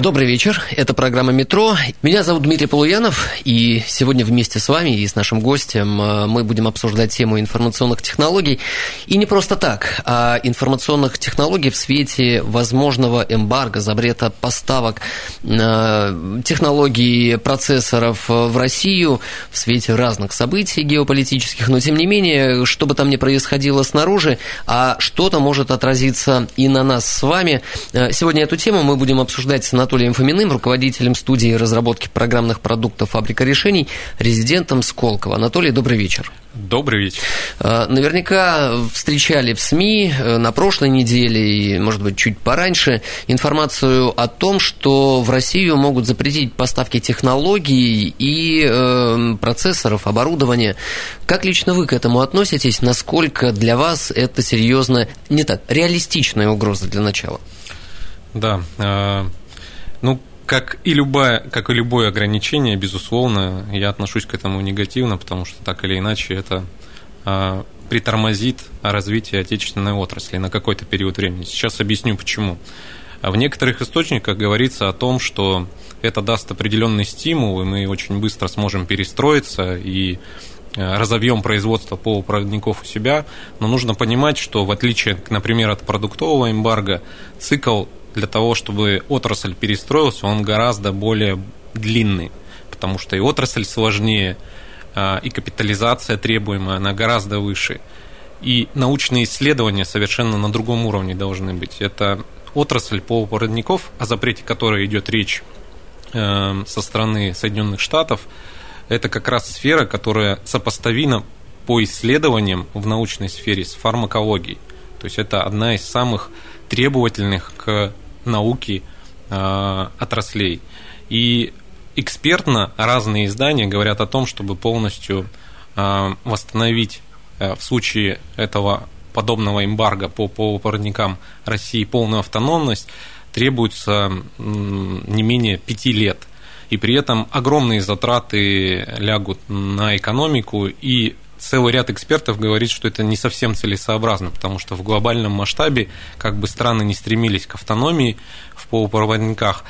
Добрый вечер, это программа «Метро». Меня зовут Дмитрий Полуянов, и сегодня вместе с вами и с нашим гостем э, мы будем обсуждать тему информационных технологий. И не просто так, а информационных технологий в свете возможного эмбарго, запрета поставок э, технологий процессоров в Россию, в свете разных событий геополитических. Но, тем не менее, что бы там ни происходило снаружи, а что-то может отразиться и на нас с вами. Э, сегодня эту тему мы будем обсуждать с Анатолием Фоминым, руководителем студии разработки программных продуктов «Фабрика решений», резидентом Сколково. Анатолий, добрый вечер. Добрый вечер. А, наверняка встречали в СМИ э, на прошлой неделе и, может быть, чуть пораньше информацию о том, что в Россию могут запретить поставки технологий и э, процессоров, оборудования. Как лично вы к этому относитесь? Насколько для вас это серьезная, не так, реалистичная угроза для начала? Да, э, ну, как и, любое, как и любое ограничение, безусловно, я отношусь к этому негативно, потому что так или иначе это а, притормозит развитие отечественной отрасли на какой-то период времени. Сейчас объясню почему. В некоторых источниках говорится о том, что это даст определенный стимул, и мы очень быстро сможем перестроиться и а, разовьем производство полупроводников у себя, но нужно понимать, что в отличие, например, от продуктового эмбарго, цикл для того, чтобы отрасль перестроилась, он гораздо более длинный, потому что и отрасль сложнее, а, и капитализация требуемая, она гораздо выше. И научные исследования совершенно на другом уровне должны быть. Это отрасль полупроводников, о запрете которой идет речь э, со стороны Соединенных Штатов, это как раз сфера, которая сопоставима по исследованиям в научной сфере с фармакологией. То есть это одна из самых требовательных к науке э, отраслей. И экспертно разные издания говорят о том, чтобы полностью э, восстановить э, в случае этого подобного эмбарго по полупроводникам России полную автономность, требуется не менее пяти лет. И при этом огромные затраты лягут на экономику и целый ряд экспертов говорит, что это не совсем целесообразно, потому что в глобальном масштабе, как бы страны не стремились к автономии в полупроводниках,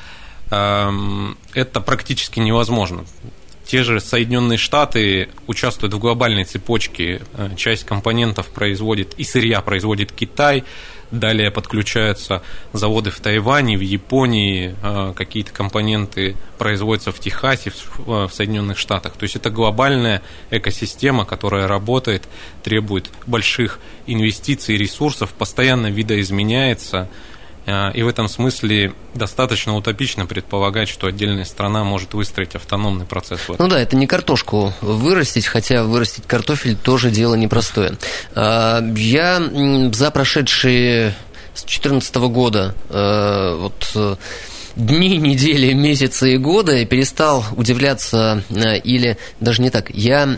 эм, это практически невозможно. Те же Соединенные Штаты участвуют в глобальной цепочке, э, часть компонентов производит и сырья производит Китай, Далее подключаются заводы в Тайване, в Японии, э, какие-то компоненты производятся в Техасе, в Соединенных Штатах. То есть это глобальная экосистема, которая работает, требует больших инвестиций ресурсов, постоянно видоизменяется. Э, и в этом смысле достаточно утопично предполагать, что отдельная страна может выстроить автономный процесс. Ну да, это не картошку вырастить, хотя вырастить картофель тоже дело непростое. А, я за прошедшие с 2014 года э, вот дни, недели, месяцы и годы перестал удивляться, э, или даже не так, я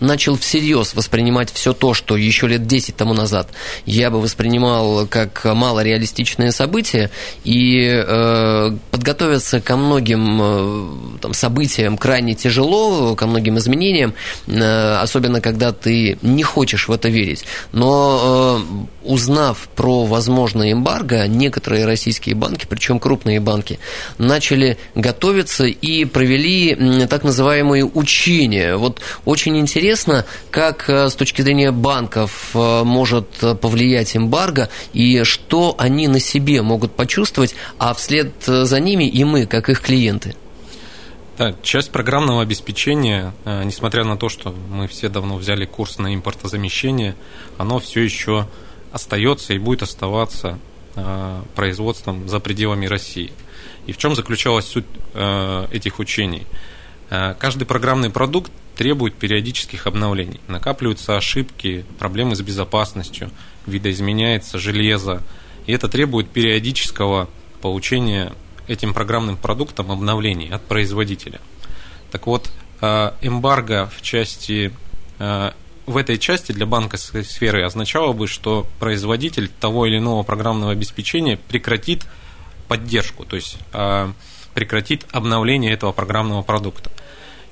начал всерьез воспринимать все то, что еще лет 10 тому назад я бы воспринимал как малореалистичные события, и э, подготовиться ко многим э, там, событиям крайне тяжело, ко многим изменениям, э, особенно когда ты не хочешь в это верить. Но э, узнав про возможное эмбарго, некоторые российские банки, причем крупные банки, начали готовиться и провели так называемые учения. Вот очень интересно, как э, с точки зрения банков э, может повлиять эмбарго и что они на себе могут почувствовать, а вслед за ними и мы, как их клиенты. Да, часть программного обеспечения, э, несмотря на то, что мы все давно взяли курс на импортозамещение, оно все еще остается и будет оставаться э, производством за пределами России. И в чем заключалась суть э, этих учений? Э, каждый программный продукт требует периодических обновлений. Накапливаются ошибки, проблемы с безопасностью, видоизменяется железо. И это требует периодического получения этим программным продуктом обновлений от производителя. Так вот, эмбарго в части в этой части для банковской сферы означало бы, что производитель того или иного программного обеспечения прекратит поддержку, то есть прекратит обновление этого программного продукта.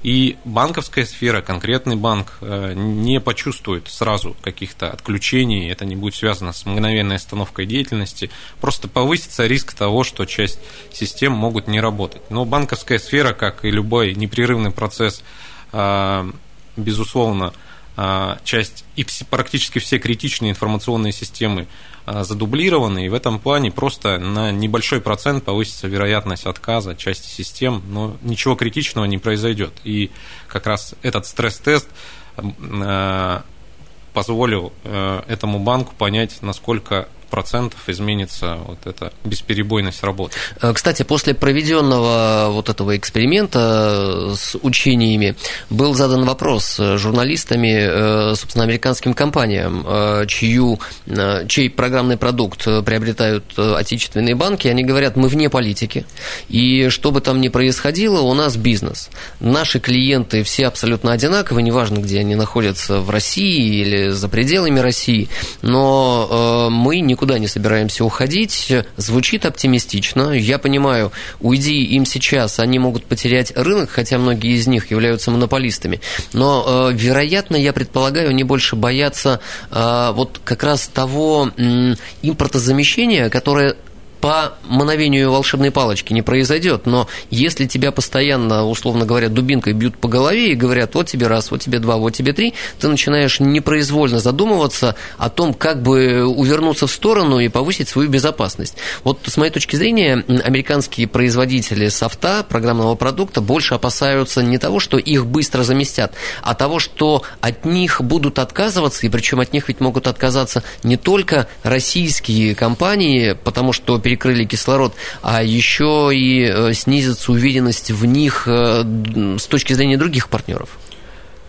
И банковская сфера, конкретный банк э, не почувствует сразу каких-то отключений, это не будет связано с мгновенной остановкой деятельности, просто повысится риск того, что часть систем могут не работать. Но банковская сфера, как и любой непрерывный процесс, э, безусловно, э, часть и практически все критичные информационные системы а, задублированы, и в этом плане просто на небольшой процент повысится вероятность отказа части систем, но ничего критичного не произойдет. И как раз этот стресс-тест а, позволил э, этому банку понять, насколько процентов изменится вот эта бесперебойность работы. Э, кстати, после проведенного вот этого эксперимента с учениями был задан вопрос журналистами, э, собственно, американским компаниям, э, чью, чей программный продукт приобретают отечественные банки, они говорят, мы вне политики, и что бы там ни происходило, у нас бизнес. Наши клиенты все абсолютно одинаковы, неважно, где они находятся, в России или за пределами России, но мы никуда никуда не собираемся уходить. Звучит оптимистично. Я понимаю, уйди им сейчас, они могут потерять рынок, хотя многие из них являются монополистами. Но, э, вероятно, я предполагаю, они больше боятся э, вот как раз того импортозамещения, которое по мановению волшебной палочки не произойдет, но если тебя постоянно, условно говоря, дубинкой бьют по голове и говорят, вот тебе раз, вот тебе два, вот тебе три, ты начинаешь непроизвольно задумываться о том, как бы увернуться в сторону и повысить свою безопасность. Вот с моей точки зрения, американские производители софта, программного продукта, больше опасаются не того, что их быстро заместят, а того, что от них будут отказываться, и причем от них ведь могут отказаться не только российские компании, потому что перекрыли кислород, а еще и э, снизится уверенность в них э, с точки зрения других партнеров.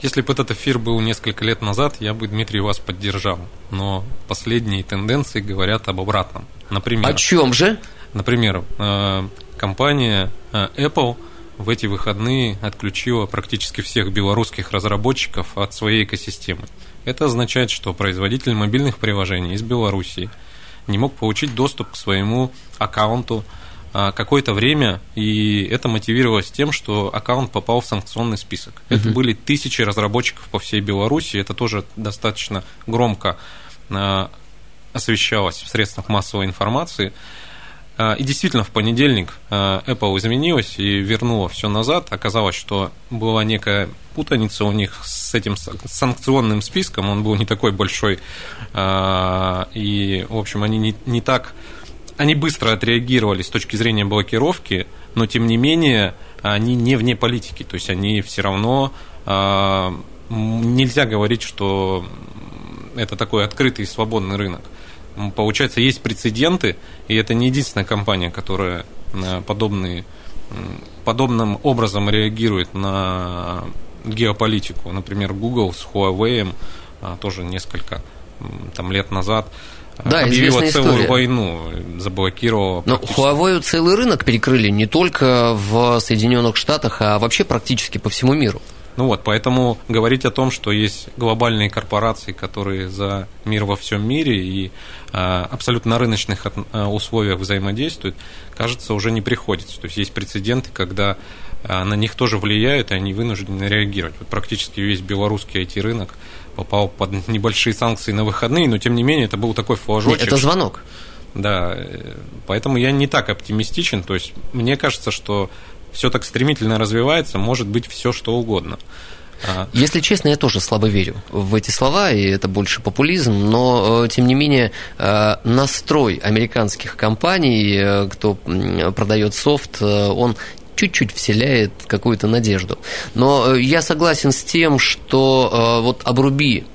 Если бы этот эфир был несколько лет назад, я бы, Дмитрий, вас поддержал. Но последние тенденции говорят об обратном. Например, о чем же? Например, э, компания Apple в эти выходные отключила практически всех белорусских разработчиков от своей экосистемы. Это означает, что производитель мобильных приложений из Белоруссии – не мог получить доступ к своему аккаунту а, какое-то время, и это мотивировалось тем, что аккаунт попал в санкционный список. Uh-huh. Это были тысячи разработчиков по всей Беларуси, это тоже достаточно громко а, освещалось в средствах массовой информации. А, и действительно, в понедельник а, Apple изменилась и вернула все назад. Оказалось, что была некая путаница у них с этим санкционным списком. Он был не такой большой. А, и, в общем, они не, не так... Они быстро отреагировали с точки зрения блокировки, но, тем не менее, они не вне политики. То есть они все равно... Нельзя говорить, что это такой открытый и свободный рынок. Получается, есть прецеденты, и это не единственная компания, которая на подобные, подобным образом реагирует на геополитику. Например, Google с Huawei а, тоже несколько там, лет назад а, да, объявила целую история. войну, заблокировала. Но Huawei целый рынок перекрыли не только в Соединенных Штатах, а вообще практически по всему миру. Ну вот, поэтому говорить о том, что есть глобальные корпорации, которые за мир во всем мире и а, абсолютно на рыночных а, условиях взаимодействуют, кажется, уже не приходится. То есть есть прецеденты, когда а, на них тоже влияют, и они вынуждены реагировать. Вот практически весь белорусский IT-рынок попал под небольшие санкции на выходные, но тем не менее это был такой флажочек. Это звонок. Да, э, поэтому я не так оптимистичен. То есть мне кажется, что все так стремительно развивается, может быть все что угодно. А. Если честно, я тоже слабо верю в эти слова, и это больше популизм, но, э, тем не менее, э, настрой американских компаний, э, кто продает софт, он чуть-чуть вселяет какую-то надежду. Но я согласен с тем, что вот обруби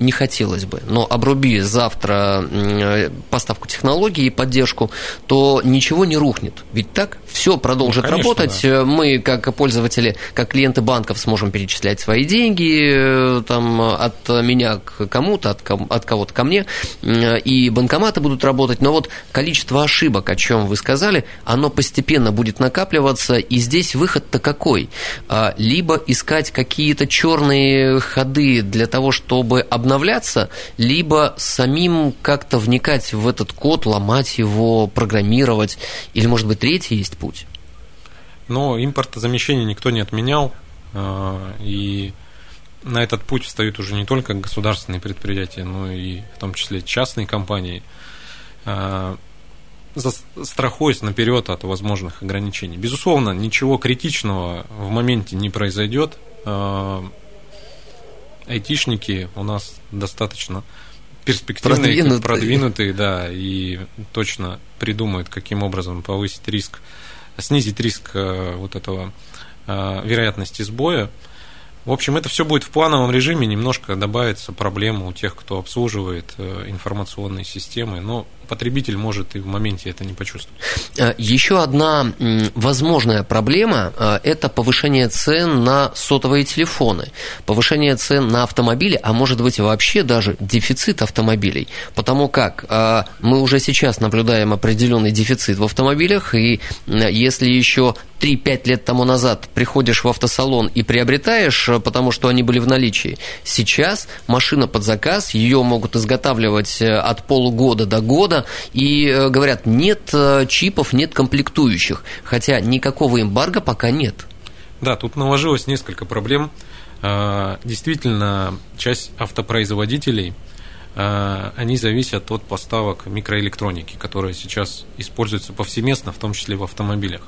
не хотелось бы, но обруби завтра поставку технологий и поддержку, то ничего не рухнет. Ведь так все продолжит ну, конечно, работать. Да. Мы, как пользователи, как клиенты банков, сможем перечислять свои деньги там, от меня к кому-то, от, от кого-то ко мне, и банкоматы будут работать. Но вот количество ошибок, о чем вы сказали, оно постепенно будет накапливаться, и здесь выход-то какой? А, либо искать какие-то черные ходы для того, чтобы обновляться, либо самим как-то вникать в этот код, ломать его, программировать, или, может быть, третий есть путь? Но импортозамещение никто не отменял, а, и на этот путь встают уже не только государственные предприятия, но и в том числе частные компании, а, страхуясь наперед от возможных ограничений. Безусловно, ничего критичного в моменте не произойдет. Айтишники у нас достаточно перспективные, продвинутые. продвинутые, да, и точно придумают, каким образом повысить риск, снизить риск э, вот этого э, вероятности сбоя. В общем, это все будет в плановом режиме, немножко добавится проблема у тех, кто обслуживает э, информационные системы, но потребитель может и в моменте это не почувствовать. Э, еще одна возможная проблема э, – это повышение цен на сотовые телефоны, повышение цен на автомобили, а может быть вообще даже дефицит автомобилей, потому как мы уже сейчас наблюдаем определенный дефицит в автомобилях, и если еще 3-5 лет тому назад приходишь в автосалон и приобретаешь, потому что они были в наличии. Сейчас машина под заказ, ее могут изготавливать э, от полугода до года, и э, говорят, нет чипов, нет комплектующих, хотя никакого эмбарго пока нет. Да, тут наложилось несколько проблем. Действительно, часть автопроизводителей они зависят от поставок микроэлектроники, которая сейчас используется повсеместно, в том числе в автомобилях.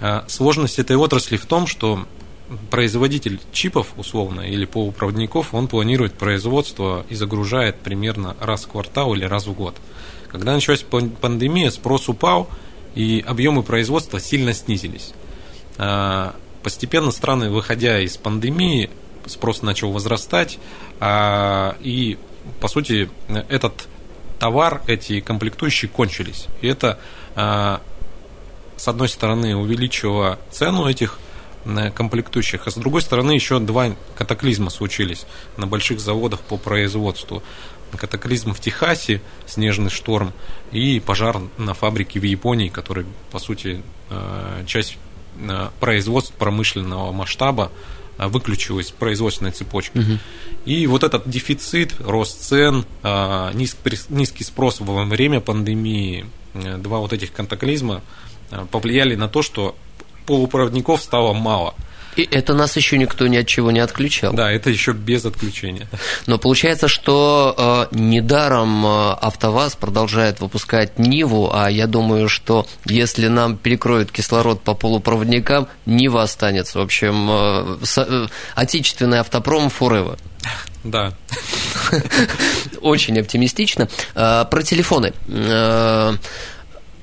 А сложность этой отрасли в том, что производитель чипов, условно, или полупроводников, он планирует производство и загружает примерно раз в квартал или раз в год. Когда началась пандемия, спрос упал, и объемы производства сильно снизились. А постепенно страны, выходя из пандемии, спрос начал возрастать, а, и, по сути, этот товар, эти комплектующие кончились. И это с одной стороны, увеличила цену этих комплектующих, а с другой стороны еще два катаклизма случились на больших заводах по производству. Катаклизм в Техасе, снежный шторм, и пожар на фабрике в Японии, который, по сути, э, часть э, производства промышленного масштаба выключилась производственная цепочка. Угу. И вот этот дефицит, рост цен, низкий спрос во время пандемии, два вот этих катаклизма Э, повлияли на то, что полупроводников стало мало. И это нас еще никто ни от чего не отключал. Да, это еще без отключения. Но получается, что э, недаром э, АвтоВАЗ продолжает выпускать Ниву, а я думаю, что если нам перекроют кислород по полупроводникам, Нива останется. В общем, э, с, э, отечественный автопром forever. Да. Очень оптимистично. Э, про телефоны. Э,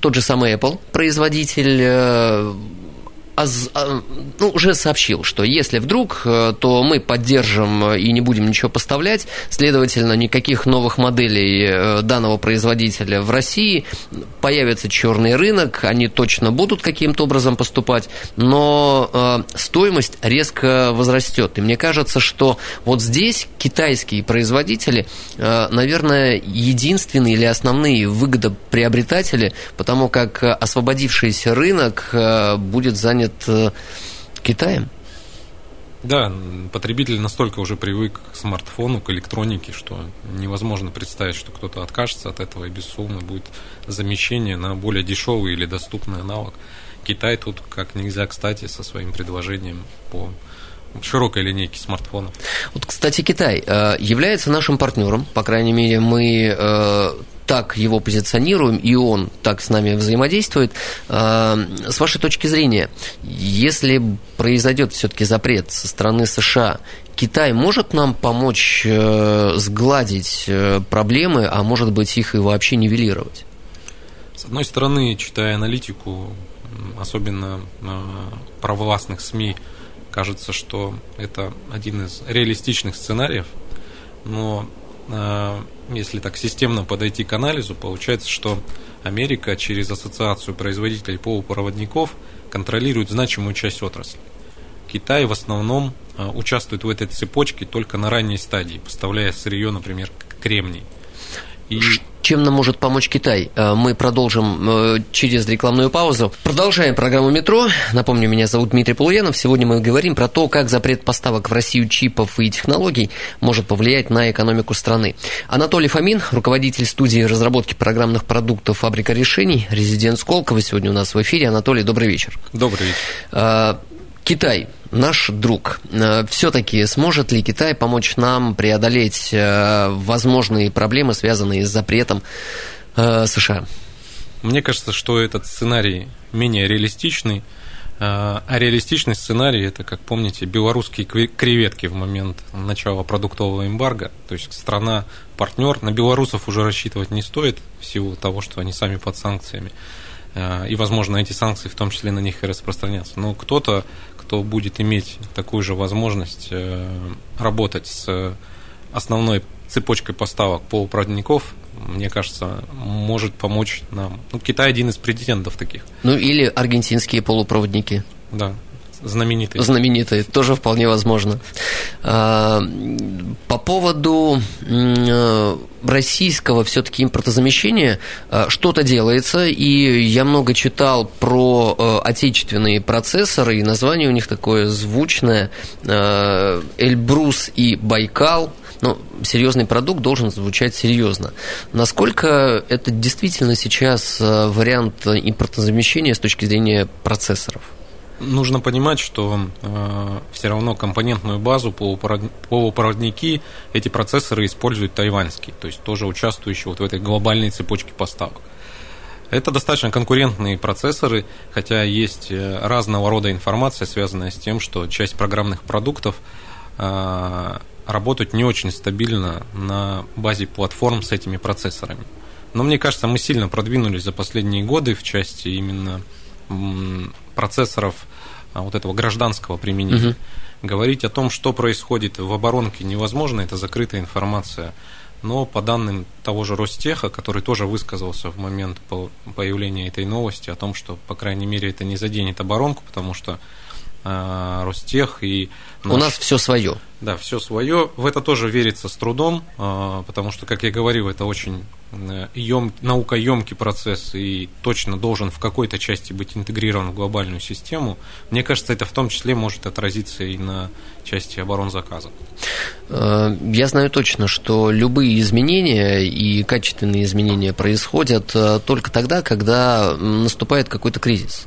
тот же самый Apple, производитель э, ну, уже сообщил, что если вдруг, э, то мы поддержим и не будем ничего поставлять, следовательно, никаких новых моделей э, данного производителя в России, появится черный рынок, они точно будут каким-то образом поступать, но э, стоимость резко возрастет. И мне кажется, что вот здесь китайские производители, наверное, единственные или основные выгодоприобретатели, потому как освободившийся рынок будет занят перед э, Китаем. Да, потребитель настолько уже привык к смартфону, к электронике, что невозможно представить, что кто-то откажется от этого, и, безусловно, будет замещение на более дешевый или доступный аналог. Китай тут как нельзя кстати со своим предложением по широкой линейке смартфонов. Вот, кстати, Китай э, является нашим партнером, по крайней мере, мы э, так его позиционируем, и он так с нами взаимодействует. А, с вашей точки зрения, если произойдет все-таки запрет со стороны США, Китай может нам помочь э, сгладить э, проблемы, а может быть их и вообще нивелировать? С одной стороны, читая аналитику, особенно э, провластных СМИ, кажется, что это один из реалистичных сценариев – но если так системно подойти к анализу, получается, что Америка через ассоциацию производителей полупроводников контролирует значимую часть отрасли. Китай в основном участвует в этой цепочке только на ранней стадии, поставляя сырье, например, кремний. И... Чем нам может помочь Китай? Э, мы продолжим э, через рекламную паузу. Продолжаем программу «Метро». Напомню, меня зовут Дмитрий Полуянов. Сегодня мы говорим про то, как запрет поставок в Россию чипов и технологий может повлиять на экономику страны. Анатолий Фомин, руководитель студии разработки программных продуктов «Фабрика решений», резидент Сколково. Сегодня у нас в эфире. Анатолий, добрый вечер. Добрый вечер. Э, Китай, наш друг. Э, Все-таки сможет ли Китай помочь нам преодолеть э, возможные проблемы, связанные с запретом э, США? Мне кажется, что этот сценарий менее реалистичный. А реалистичный сценарий это, как помните, белорусские креветки в момент начала продуктового эмбарго. То есть страна партнер. На белорусов уже рассчитывать не стоит в силу того, что они сами под санкциями. И, возможно, эти санкции в том числе на них и распространятся. Но кто-то кто будет иметь такую же возможность э, работать с основной цепочкой поставок полупроводников, мне кажется, может помочь нам. Ну, Китай один из претендентов таких. Ну, или аргентинские полупроводники. Да, знаменитые. Знаменитые, тоже вполне возможно. А, по поводу российского все-таки импортозамещения э, что-то делается, и я много читал про э, отечественные процессоры, и название у них такое звучное Эльбрус и Байкал. Но серьезный продукт должен звучать серьезно. Насколько это действительно сейчас вариант импортозамещения с точки зрения процессоров? Нужно понимать, что э, все равно компонентную базу полупроводники эти процессоры используют тайваньские, то есть тоже участвующие вот в этой глобальной цепочке поставок. Это достаточно конкурентные процессоры, хотя есть э, разного рода информация, связанная с тем, что часть программных продуктов э, работают не очень стабильно на базе платформ с этими процессорами. Но мне кажется, мы сильно продвинулись за последние годы в части именно процессоров а, вот этого гражданского применения. Угу. Говорить о том, что происходит в оборонке, невозможно, это закрытая информация. Но по данным того же Ростеха, который тоже высказался в момент появления этой новости о том, что, по крайней мере, это не заденет оборонку, потому что э, Ростех и... Наш... У нас все свое. Да, все свое. В это тоже верится с трудом, э, потому что, как я говорил, это очень ем, наукоемкий процесс и точно должен в какой-то части быть интегрирован в глобальную систему, мне кажется, это в том числе может отразиться и на части оборонзаказа. Э, я знаю точно, что любые изменения и качественные изменения происходят э, только тогда, когда наступает какой-то кризис.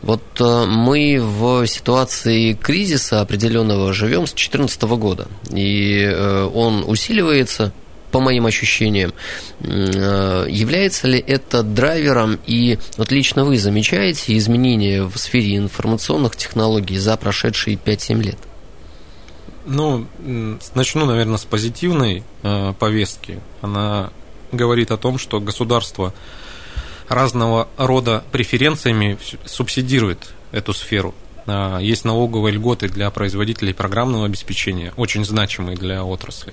Вот э, мы в ситуации кризиса определенного живем с 2014 года, и он усиливается, по моим ощущениям. Э, является ли это драйвером, и вот лично вы замечаете изменения в сфере информационных технологий за прошедшие 5-7 лет? Ну, начну, наверное, с позитивной э, повестки. Она говорит о том, что государство разного рода преференциями субсидирует эту сферу. Э, есть налоговые льготы для производителей программного обеспечения, очень значимые для отрасли.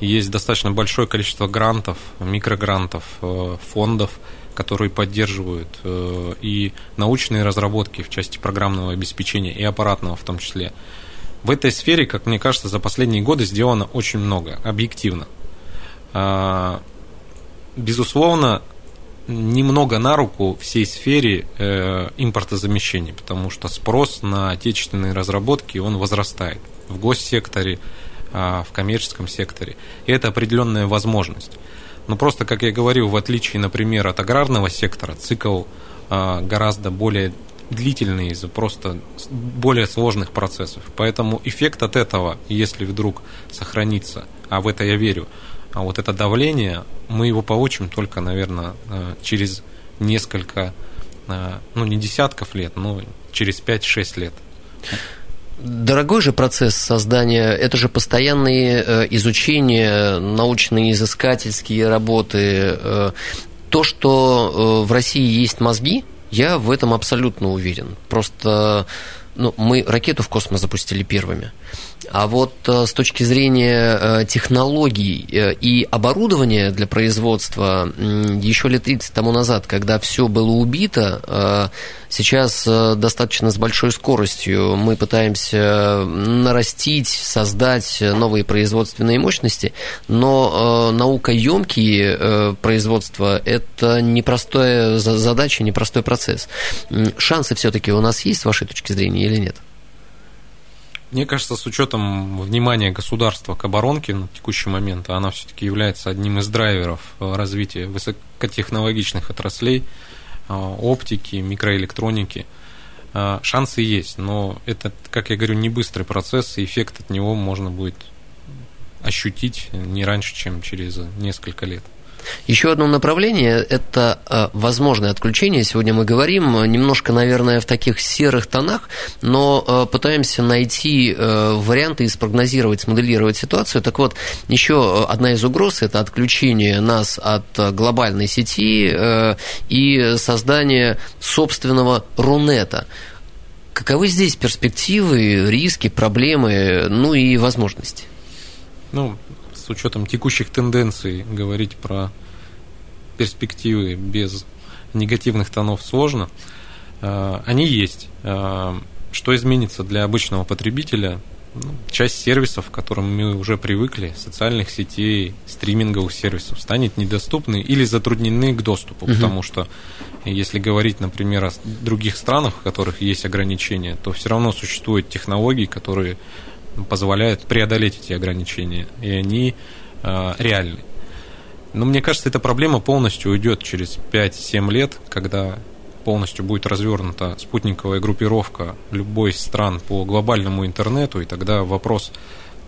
Есть достаточно большое количество грантов, микрогрантов, э, фондов, которые поддерживают э, и научные разработки в части программного обеспечения, и аппаратного в том числе. В этой сфере, как мне кажется, за последние годы сделано очень много, объективно. А, безусловно, немного на руку всей сфере э, импортозамещения, потому что спрос на отечественные разработки, он возрастает. В госсекторе, а, в коммерческом секторе. И это определенная возможность. Но просто, как я говорил, в отличие, например, от аграрного сектора, цикл а, гораздо более длительный из-за просто более сложных процессов. Поэтому эффект от этого, если вдруг сохранится, а в это я верю, а вот это давление, мы его получим только, наверное, а, через несколько, ну не десятков лет, но через 5-6 лет. Дорогой же процесс создания, это же постоянные э, изучения, научные изыскательские работы. Э, то, что э, в России есть мозги, я в этом абсолютно уверен. Просто ну, мы ракету в космос запустили первыми. А вот э, с точки зрения э, технологий э, и оборудования для производства еще лет 30 тому назад, когда все было убито, сейчас достаточно с большой скоростью мы пытаемся нарастить, создать новые производственные мощности, но наукоемкие производства – это непростая задача, непростой процесс. Шансы все-таки у нас есть, с вашей точки зрения, или нет? Мне кажется, с учетом внимания государства к оборонке на текущий момент, она все-таки является одним из драйверов э, развития высокотехнологичных отраслей, э, оптики, микроэлектроники. Э, шансы есть, но это, как я говорю, не быстрый процесс, и эффект от него можно будет ощутить не раньше, чем через несколько лет. Еще одно направление – это э, возможное отключение. Сегодня мы говорим немножко, наверное, в таких серых тонах, но э, пытаемся найти э, варианты и спрогнозировать, смоделировать ситуацию. Так вот, еще одна из угроз – это отключение нас от глобальной сети и создание собственного Рунета. Каковы здесь перспективы, риски, проблемы, ну и возможности? Ну, с учетом текущих тенденций говорить про перспективы без негативных тонов сложно. Э, они есть. Э, что изменится для обычного потребителя? Ну, часть сервисов, к которым мы уже привыкли, социальных сетей, стриминговых сервисов, станет недоступны или затруднены к доступу, угу. потому что если говорить, например, о других странах, в которых есть ограничения, то все равно существуют технологии, которые позволяют преодолеть эти ограничения, и они э, реальны. Но мне кажется, эта проблема полностью уйдет через 5-7 лет, когда полностью будет развернута спутниковая группировка любой из стран по глобальному интернету, и тогда вопрос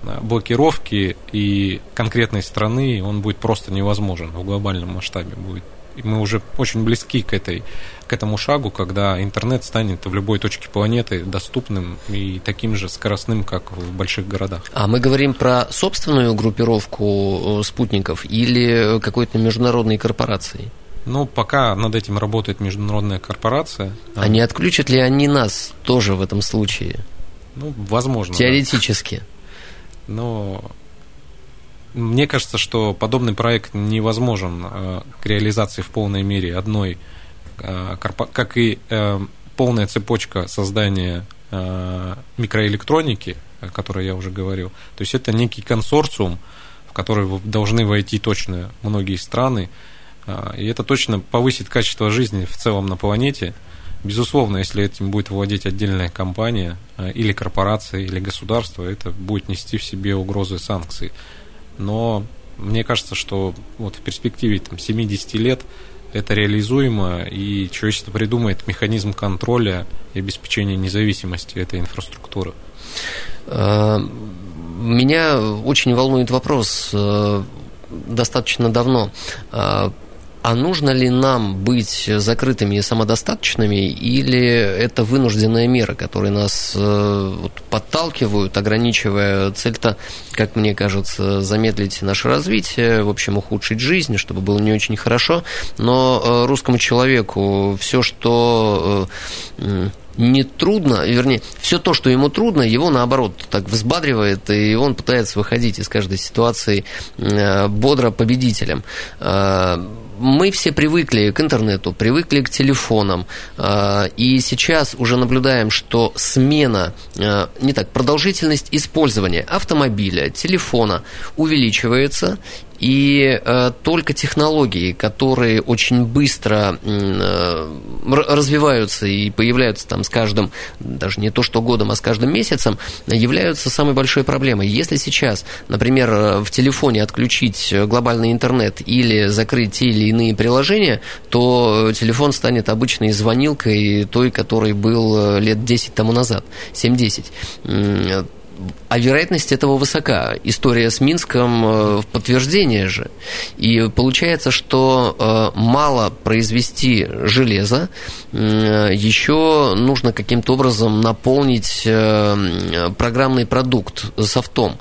э, блокировки и конкретной страны, он будет просто невозможен в глобальном масштабе. Будет и мы уже очень близки к, этой, к этому шагу, когда интернет станет в любой точке планеты доступным и таким же скоростным, как в больших городах. А мы говорим про собственную группировку э, спутников или какой-то международной корпорации? Ну, пока над этим работает международная корпорация. А не отключат ли они нас тоже в этом случае? Ну, возможно. Теоретически. Да. Но мне кажется, что подобный проект невозможен э, к реализации в полной мере одной, э, как и э, полная цепочка создания микроэлектроники, о которой я уже говорил. То есть это некий консорциум, в который должны войти точно многие страны, и это точно повысит качество жизни в целом на планете. Безусловно, если этим будет владеть отдельная компания или корпорация, или государство, это будет нести в себе угрозы санкций но мне кажется, что вот в перспективе там, 70 лет это реализуемо, и человечество придумает механизм контроля и обеспечения независимости этой инфраструктуры. Э, меня очень волнует вопрос э, достаточно давно э, а нужно ли нам быть закрытыми и самодостаточными, или это вынужденная мера, которая нас э, вот, подталкивают, ограничивая цель-то, как мне кажется, замедлить наше развитие, в общем, ухудшить жизнь, чтобы было не очень хорошо. Но э, русскому человеку все, что э, не трудно, вернее, все то, что ему трудно, его наоборот так взбадривает, и он пытается выходить из каждой ситуации бодро победителем мы все привыкли к интернету, привыкли к телефонам, а, и сейчас уже наблюдаем, что смена, а, не так, продолжительность использования автомобиля, телефона увеличивается, и э, только технологии, которые очень быстро э, развиваются и появляются там с каждым, даже не то что годом, а с каждым месяцем, являются самой большой проблемой. Если сейчас, например, э, в телефоне отключить глобальный интернет или закрыть те или иные приложения, то телефон станет обычной звонилкой той, который был э, лет 10 тому назад, 7-10 а вероятность этого высока. История с Минском э, в подтверждение же. И получается, что э, мало произвести железо, еще нужно каким-то образом наполнить э, программный продукт софтом.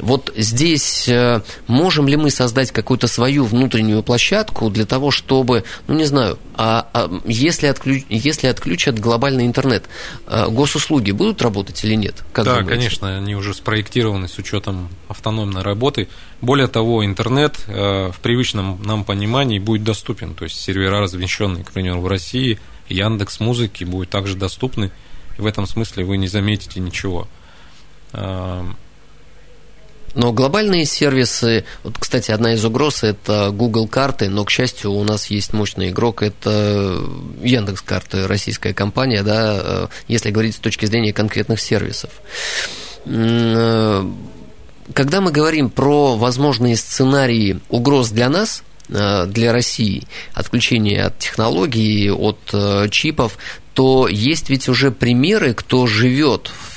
Вот здесь э, можем ли мы создать какую-то свою внутреннюю площадку для того, чтобы, ну не знаю, а, а если, отключ, если отключат глобальный интернет, э, госуслуги будут работать или нет? Как да, думаете? конечно, они уже спроектированы с учетом автономной работы. Более того, интернет в привычном нам понимании будет доступен, то есть сервера, размещенные, к примеру, в России, Яндекс Музыки будут также доступны. В этом смысле вы не заметите ничего. Но глобальные сервисы, вот, кстати, одна из угроз – это Google карты, но, к счастью, у нас есть мощный игрок, это Яндекс карты, российская компания, да, э, если говорить с точки зрения конкретных сервисов. Э, когда мы говорим про возможные сценарии угроз для нас, э, для России, отключение от технологий, от чипов, то есть ведь уже примеры, кто живет в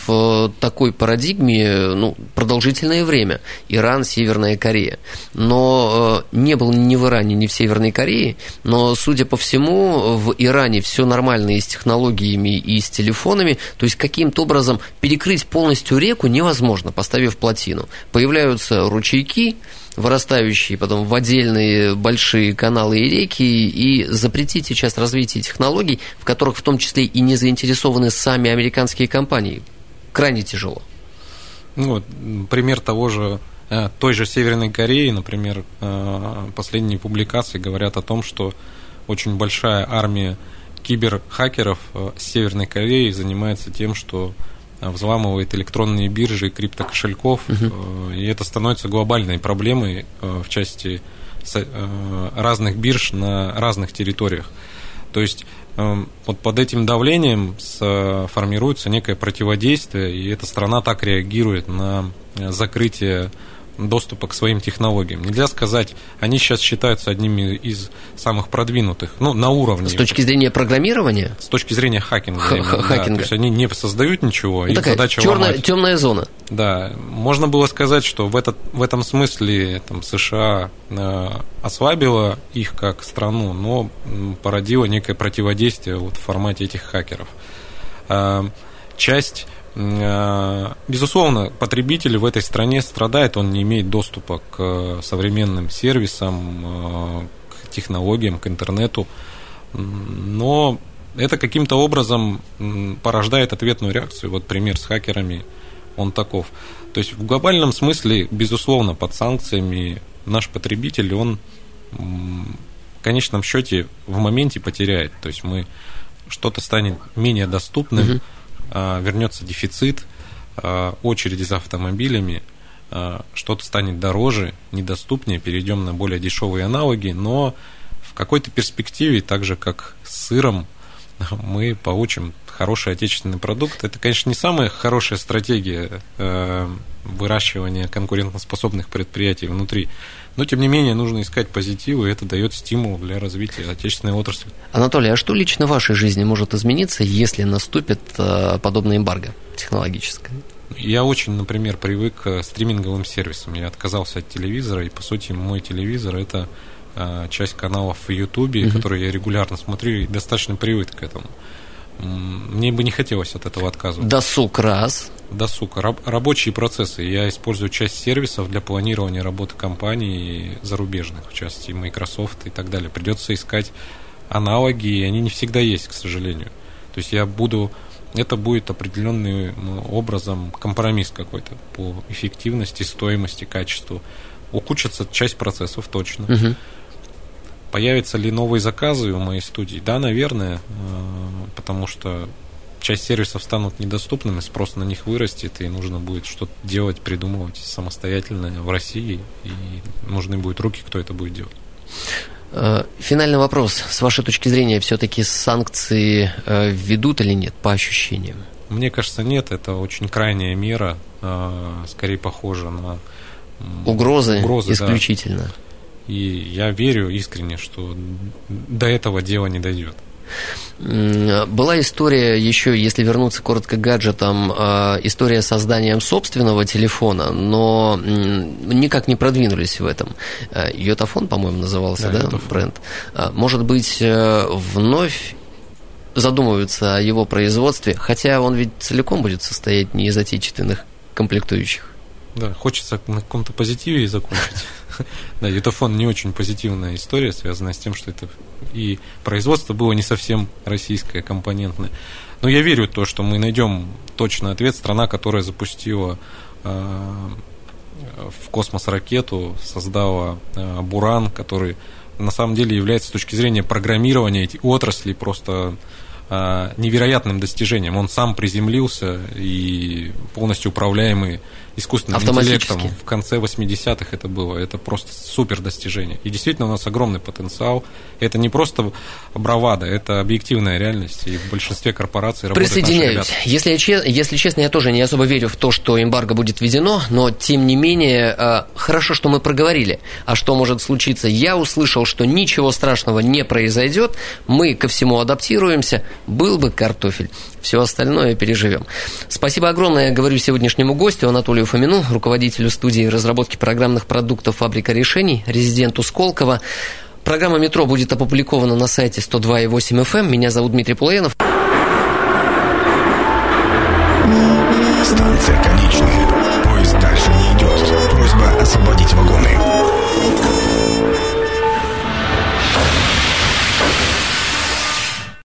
такой парадигме ну, продолжительное время. Иран, Северная Корея. Но э, не был ни в Иране, ни в Северной Корее, но, судя по всему, в Иране все нормально и с технологиями, и с телефонами. То есть каким-то образом перекрыть полностью реку невозможно, поставив плотину. Появляются ручейки, вырастающие потом в отдельные большие каналы и реки, и запретить сейчас развитие технологий, в которых в том числе и не заинтересованы сами американские компании крайне тяжело. Ну, вот, пример того же э, той же Северной Кореи, например, э, последние публикации говорят о том, что очень большая армия киберхакеров э, Северной Кореи занимается тем, что взламывает электронные биржи криптокошельков, угу. и это становится глобальной проблемой в части разных бирж на разных территориях. То есть вот под этим давлением формируется некое противодействие, и эта страна так реагирует на э, закрытие доступа к своим технологиям. Нельзя сказать, они сейчас считаются одними из самых продвинутых, ну, на уровне. С точки зрения программирования? С точки зрения хакинга. Х- хакинга. Да, то есть они не создают ничего, ну, такая задача черная, ломать. темная зона. Да, можно было сказать, что в, этот, в этом смысле там, США э, ослабила их как страну, но породила некое противодействие вот в формате этих хакеров. Э, часть безусловно, потребитель в этой стране страдает, он не имеет доступа к современным сервисам, э, к технологиям, к интернету, но это каким-то образом порождает ответную реакцию. Вот пример с хакерами, он таков. То есть в глобальном смысле, безусловно, под санкциями наш потребитель, он в конечном счете в моменте потеряет. То есть мы что-то станет менее доступным, угу вернется дефицит, а, очереди за автомобилями, а, что-то станет дороже, недоступнее, перейдем на более дешевые аналоги, но в какой-то перспективе, так же как с сыром, мы получим хороший отечественный продукт. Это, конечно, не самая хорошая стратегия выращивания конкурентоспособных предприятий внутри но, тем не менее, нужно искать позитивы, и это дает стимул для развития отечественной отрасли. Анатолий, а что лично в вашей жизни может измениться, если наступит э, подобная эмбарго технологическая? Я очень, например, привык к стриминговым сервисам. Я отказался от телевизора, и, по сути, мой телевизор – это э, часть каналов в Ютубе, угу. которые я регулярно смотрю, и достаточно привык к этому. Мне бы не хотелось от этого отказываться. Досуг раз. Досуг. Раб, рабочие процессы. Я использую часть сервисов для планирования работы компаний зарубежных, в частности Microsoft и так далее. Придется искать аналоги, и они не всегда есть, к сожалению. То есть я буду... Это будет определенным образом компромисс какой-то по эффективности, стоимости, качеству. Ухудшится часть процессов точно. Угу. Появятся ли новые заказы у моей студии? Да, наверное, э, потому что часть сервисов станут недоступными, спрос на них вырастет, и нужно будет что-то делать, придумывать самостоятельно в России, и нужны будут руки, кто это будет делать. Э, финальный вопрос. С вашей точки зрения, все-таки санкции э, введут или нет, по ощущениям? Мне кажется, нет. Это очень крайняя мера, скорее похожа на угрозы, угрозы исключительно. Да. И я верю искренне, что до этого дела не дойдет. Была история еще, если вернуться коротко к гаджетам, а, история с созданием собственного телефона, но никак не продвинулись в этом. А, Йотафон, по-моему, назывался, да, да бренд. А, может быть, э, вновь задумываются о его производстве, хотя он ведь целиком будет состоять не из отечественных комплектующих. Да, хочется на каком-то позитиве и закончить. Да, Ютафон не очень позитивная история, связанная с тем, что это и производство было не совсем российское, компонентное. Но я верю в то, что мы найдем точный ответ. Страна, которая запустила э, в космос ракету, создала э, Буран, который на самом деле является с точки зрения программирования эти отрасли просто невероятным достижением. Он сам приземлился и полностью управляемый искусственным интеллектом в конце 80-х это было. Это просто супер достижение. И действительно у нас огромный потенциал. Это не просто бравада, это объективная реальность. И в большинстве корпораций Присоединяюсь. Если, если честно, я тоже не особо верю в то, что эмбарго будет введено, но тем не менее, э, хорошо, что мы проговорили. А что может случиться? Я услышал, что ничего страшного не произойдет, мы ко всему адаптируемся, был бы картофель, все остальное переживем. Спасибо огромное, я говорю сегодняшнему гостю Анатолию Фомину, руководителю студии разработки программных продуктов «Фабрика решений», резиденту Сколково. Программа «Метро» будет опубликована на сайте 102.8 FM. Эм. Меня зовут Дмитрий Пулаенов. Станция конечная. Поезд дальше не идет. Просьба освободить вагон.